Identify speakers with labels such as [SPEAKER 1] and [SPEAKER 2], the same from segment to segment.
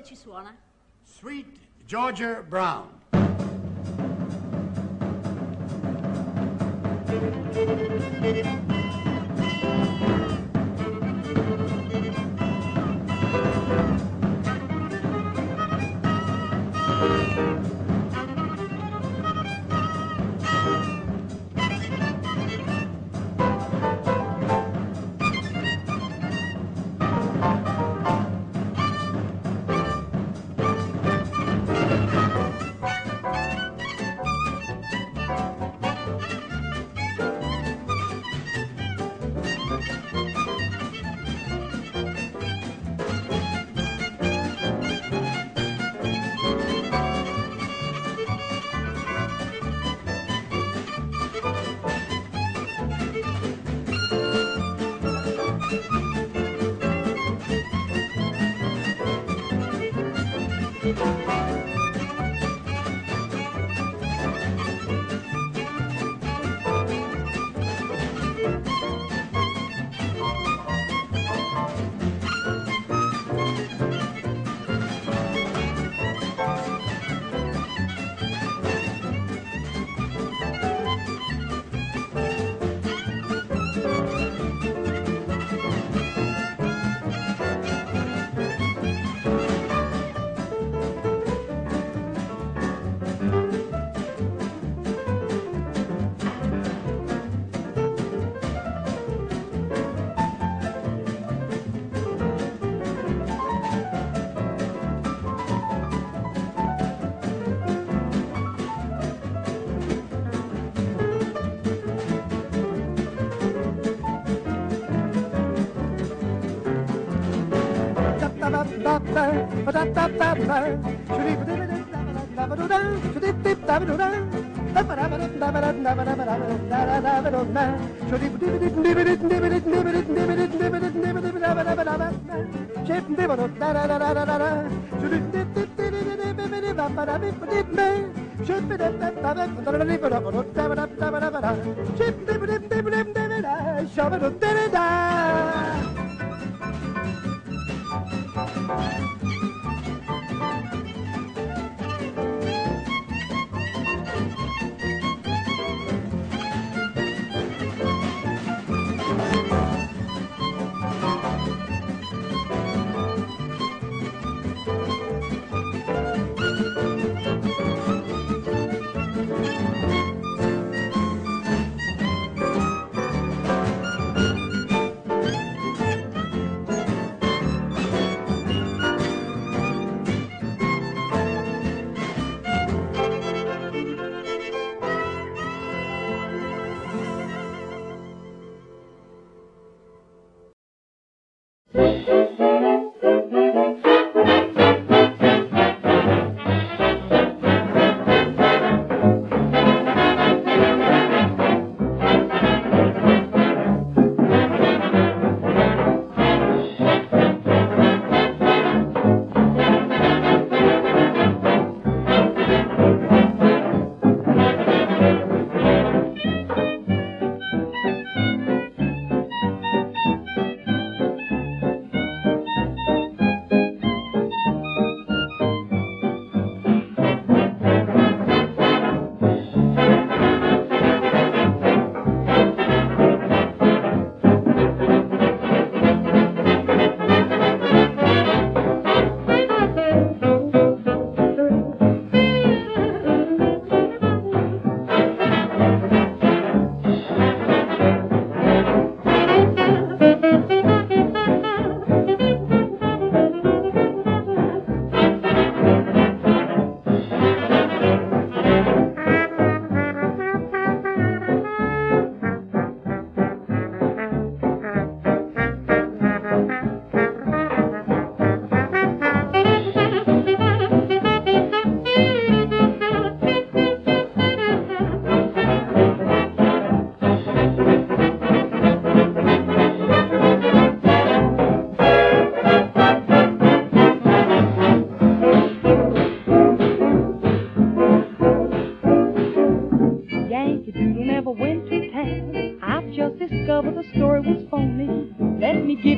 [SPEAKER 1] cosa ci suona?
[SPEAKER 2] Sweet Georgia Brown.
[SPEAKER 3] Thank you. Shove it Thank you.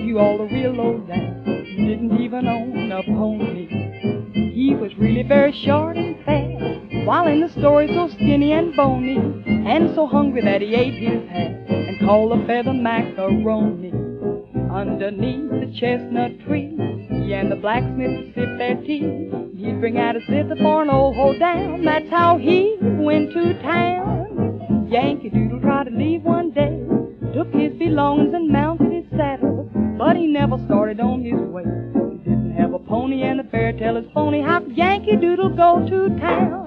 [SPEAKER 3] you all the real old laugh. You didn't even
[SPEAKER 4] own a pony. He was really very short and fat, while in the story so skinny and bony, and so hungry that he ate his hat and called the feather macaroni. Underneath the chestnut tree, he and the blacksmith sipped their tea. He'd bring out a zither for an old hoe down. That's how he went to town. Yankee Doodle tried to leave one day, took his belongings and mounted his saddle but he never started on his way. He didn't have a pony and a fairy tale is phony. How could Yankee Doodle go to town?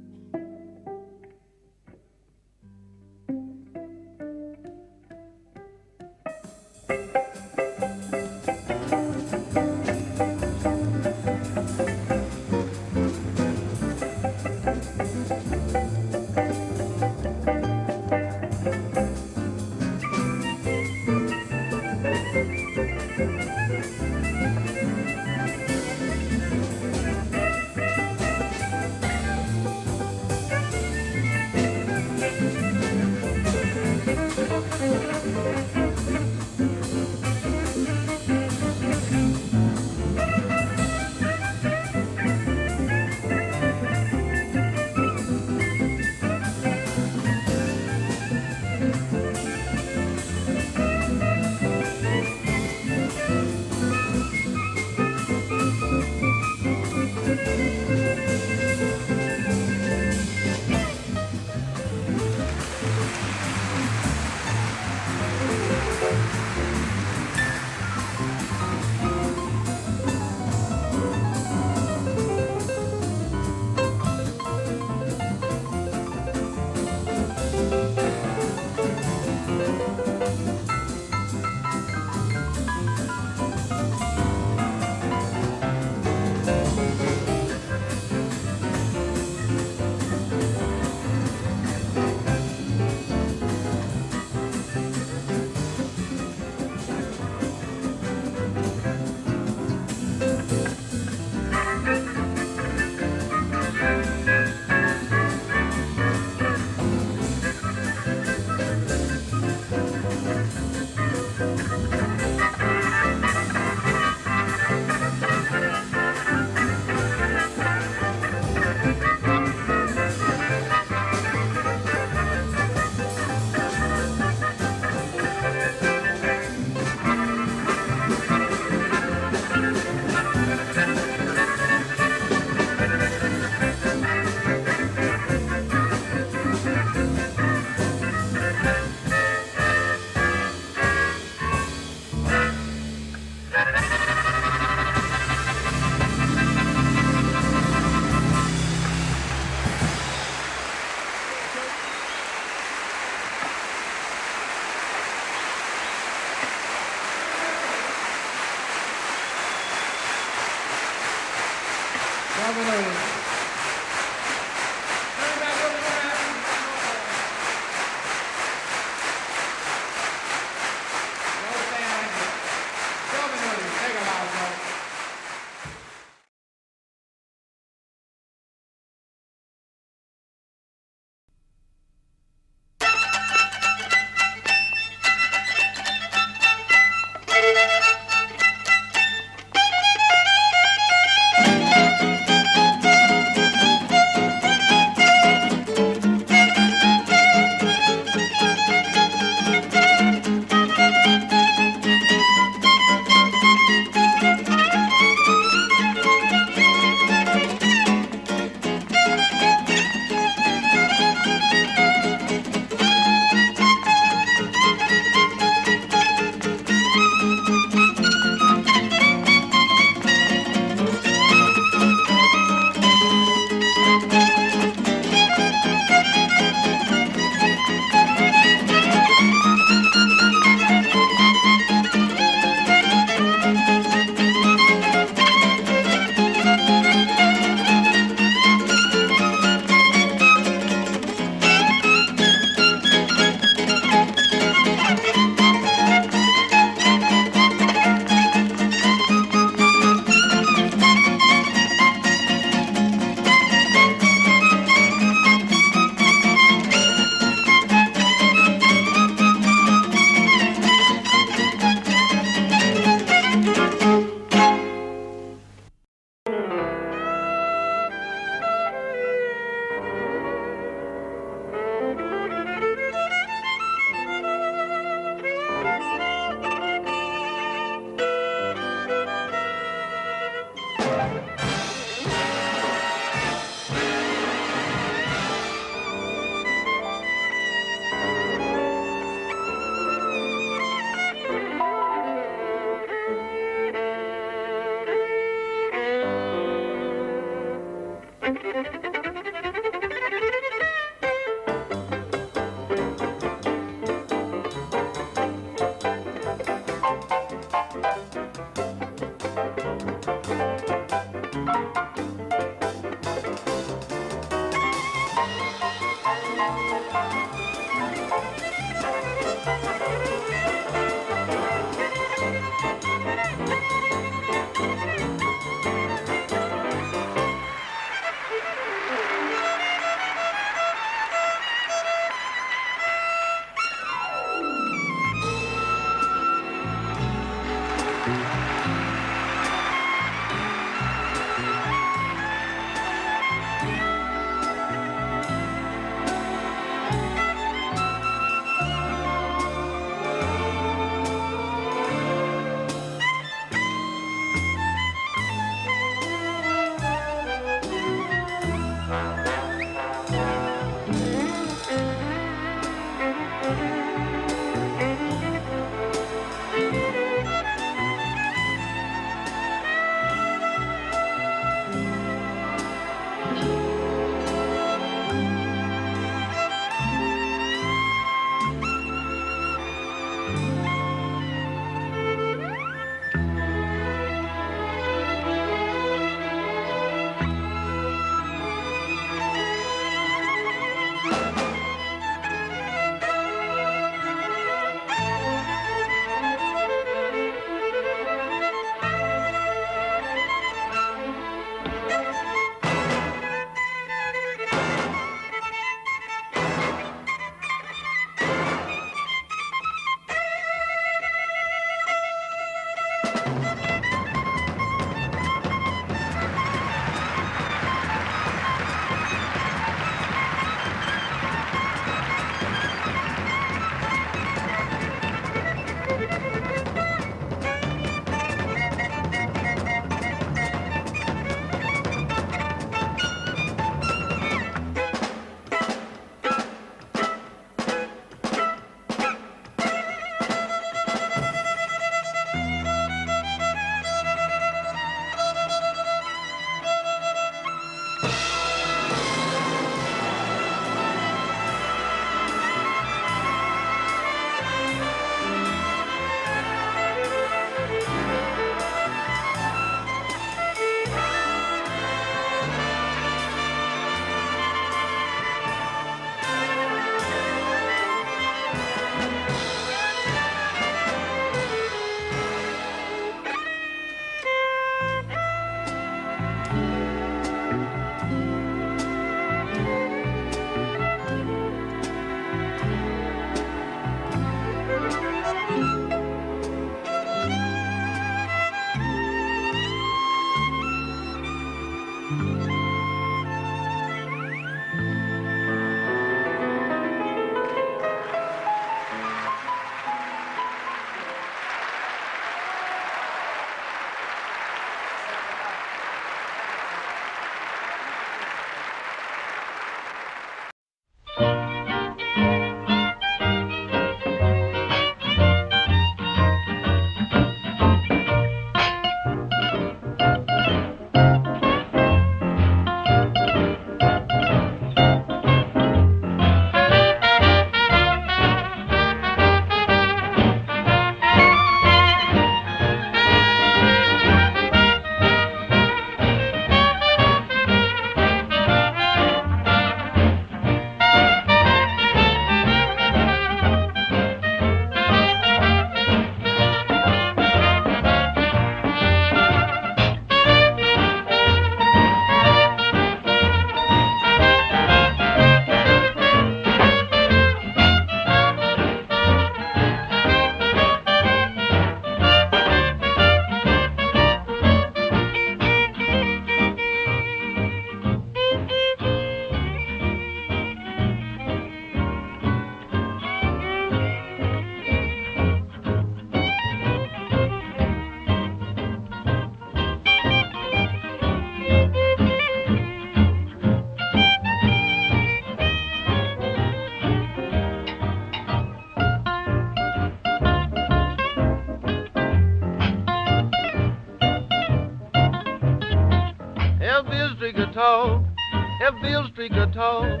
[SPEAKER 5] Street talk,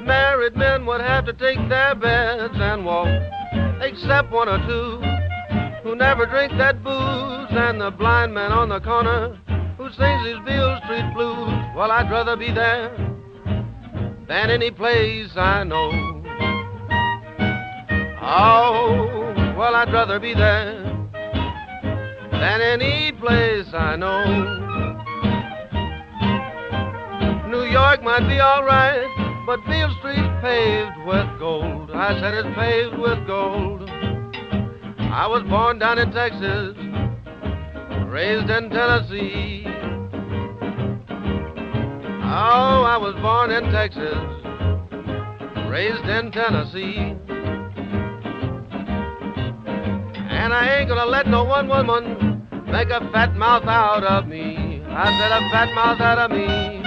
[SPEAKER 5] married men would have to take their beds and walk, except one or two who never drink that booze, and the blind man on the corner who sings his Beale Street blues. Well, I'd rather be there than any place I know. Oh, well, I'd rather be there than any place I know. York might be alright, but Beale Street's paved with gold. I said it's paved with gold. I was born down in Texas, raised in Tennessee. Oh, I was born in Texas, raised in Tennessee. And I ain't gonna let no one woman make a fat mouth out of me. I said a fat mouth out of me.